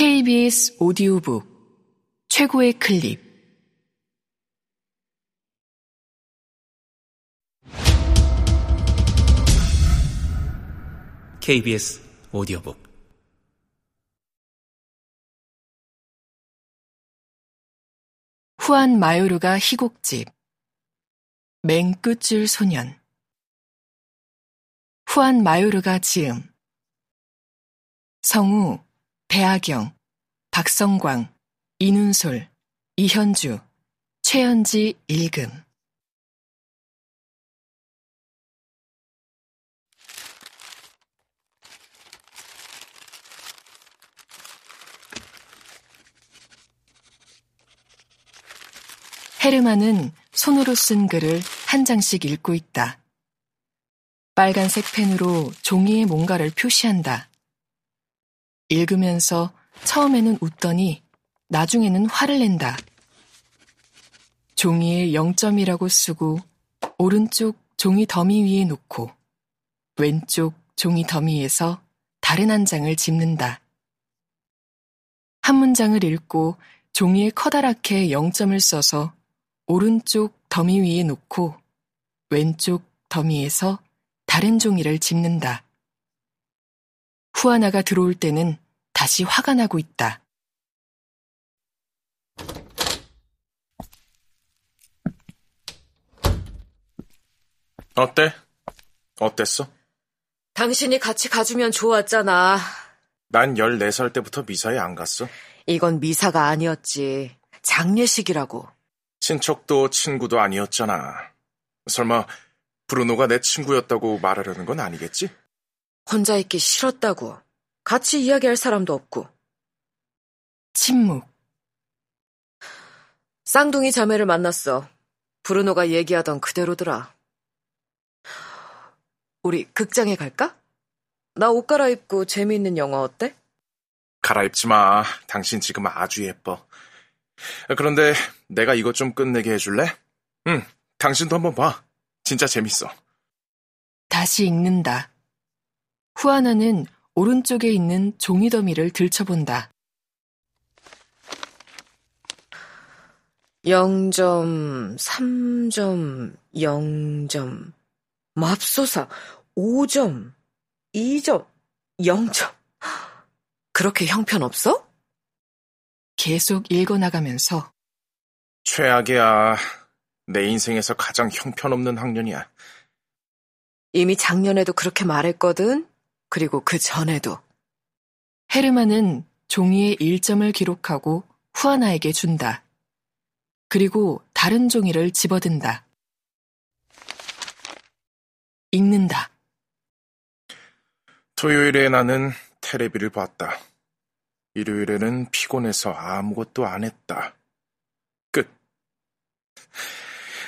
KBS 오디오북 최고의 클립. KBS 오디오북. 후안 마요르가 희곡집. 맹끝줄 소년. 후안 마요르가 지음. 성우 배아경 박성광 이눈솔 이현주 최현지 일금 헤르만은 손으로 쓴 글을 한 장씩 읽고 있다. 빨간색 펜으로 종이에 뭔가를 표시한다. 읽으면서 처음에는 웃더니 나중에는 화를 낸다. 종이에 0점이라고 쓰고 오른쪽 종이 더미 위에 놓고 왼쪽 종이 더미에서 다른 한 장을 집는다. 한 문장을 읽고 종이에 커다랗게 0점을 써서 오른쪽 더미 위에 놓고 왼쪽 더미에서 다른 종이를 집는다. 후아나가 들어올 때는 다시 화가 나고 있다. 어때? 어땠어? 당신이 같이 가주면 좋았잖아. 난 14살 때부터 미사에 안 갔어. 이건 미사가 아니었지. 장례식이라고. 친척도 친구도 아니었잖아. 설마 브루노가 내 친구였다고 말하려는 건 아니겠지? 혼자 있기 싫었다고. 같이 이야기할 사람도 없고. 침묵. 쌍둥이 자매를 만났어. 브루노가 얘기하던 그대로더라. 우리 극장에 갈까? 나 옷 갈아입고 재미있는 영화 어때? 갈아입지 마. 당신 지금 아주 예뻐. 그런데 내가 이것 좀 끝내게 해줄래? 응, 당신도 한번 봐. 진짜 재밌어. 다시 읽는다. 후아나는 오른쪽에 있는 종이 더미를 들춰본다. 0점, 3점, 0점, 맙소사, 5점, 2점, 0점. 그렇게 형편없어? 계속 읽어나가면서 최악이야. 내 인생에서 가장 형편없는 학년이야. 이미 작년에도 그렇게 말했거든. 그리고 그 전에도. 헤르만은 종이에 1점을 기록하고 후아나에게 준다. 그리고 다른 종이를 집어든다. 읽는다. 토요일에 나는 테레비를 봤다. 일요일에는 피곤해서 아무것도 안 했다. 끝.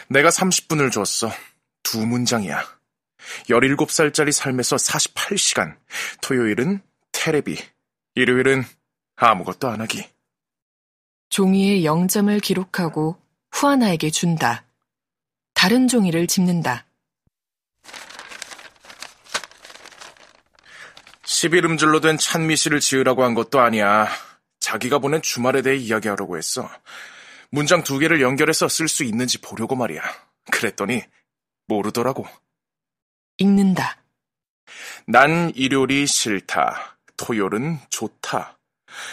내가 30분을 줬어. 두 문장이야. 17살짜리 삶에서 48시간. 토요일은 테레비. 일요일은 아무것도 안 하기. 종이에 0점을 기록하고 후아나에게 준다. 다른 종이를 집는다. 11음절로 된 찬미씨를 지으라고 한 것도 아니야. 자기가 보낸 주말에 대해 이야기하려고 했어. 문장 두 개를 연결해서 쓸 수 있는지 보려고 말이야. 그랬더니 모르더라고. 읽는다. 난 일요일이 싫다. 토요일은 좋다.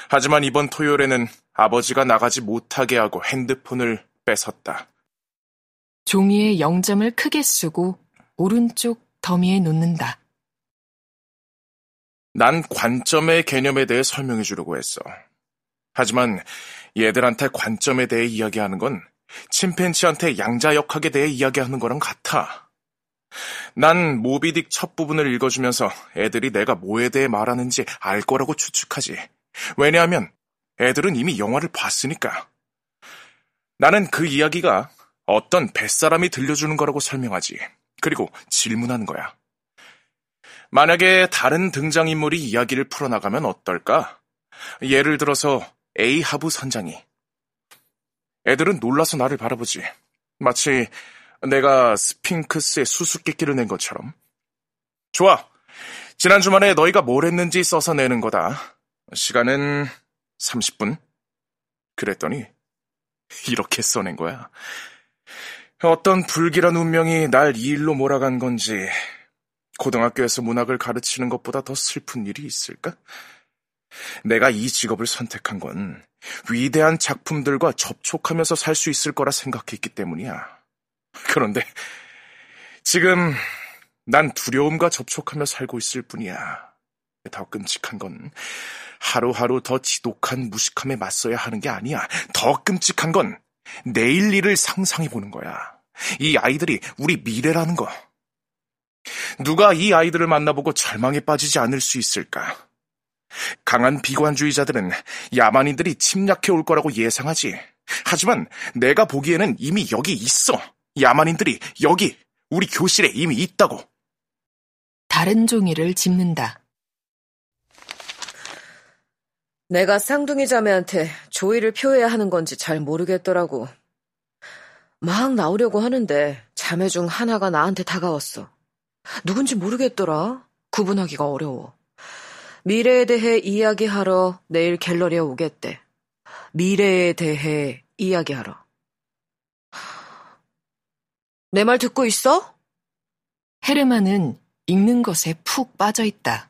하지만 이번 토요일에는 아버지가 나가지 못하게 하고 핸드폰을 뺏었다. 종이에 0점을 크게 쓰고 오른쪽 더미에 놓는다. 난 관점의 개념에 대해 설명해 주려고 했어. 하지만 얘들한테 관점에 대해 이야기하는 건 침팬치한테 양자역학에 대해 이야기하는 거랑 같아. 난 모비딕 첫 부분을 읽어주면서 애들이 내가 뭐에 대해 말하는지 알 거라고 추측하지. 왜냐하면 애들은 이미 영화를 봤으니까. 나는 그 이야기가 어떤 뱃사람이 들려주는 거라고 설명하지. 그리고 질문하는 거야. 만약에 다른 등장인물이 이야기를 풀어나가면 어떨까? 예를 들어서 에이하브 선장이. 애들은 놀라서 나를 바라보지. 마치 내가 스핑크스의 수수께끼를 낸 것처럼. 좋아. 지난 주말에 너희가 뭘 했는지 써서 내는 거다. 시간은 30분? 그랬더니 이렇게 써낸 거야. 어떤 불길한 운명이 날 이 일로 몰아간 건지 고등학교에서 문학을 가르치는 것보다 더 슬픈 일이 있을까? 내가 이 직업을 선택한 건 위대한 작품들과 접촉하면서 살 수 있을 거라 생각했기 때문이야. 그런데 지금 난 두려움과 접촉하며 살고 있을 뿐이야. 더 끔찍한 건 하루하루 더 지독한 무식함에 맞서야 하는 게 아니야. 더 끔찍한 건 내일 일을 상상해 보는 거야. 이 아이들이 우리 미래라는 거. 누가 이 아이들을 만나보고 절망에 빠지지 않을 수 있을까? 강한 비관주의자들은 야만인들이 침략해 올 거라고 예상하지. 하지만 내가 보기에는 이미 여기 있어. 야만인들이 여기 우리 교실에 이미 있다고. 다른 종이를 짚는다. 내가 쌍둥이 자매한테 조의를 표해야 하는 건지 잘 모르겠더라고. 막 나오려고 하는데 자매 중 하나가 나한테 다가왔어. 누군지 모르겠더라. 구분하기가 어려워. 미래에 대해 이야기하러 내일 갤러리에 오겠대. 미래에 대해 이야기하러. 내 말 듣고 있어? 헤르만은 읽는 것에 푹 빠져 있다.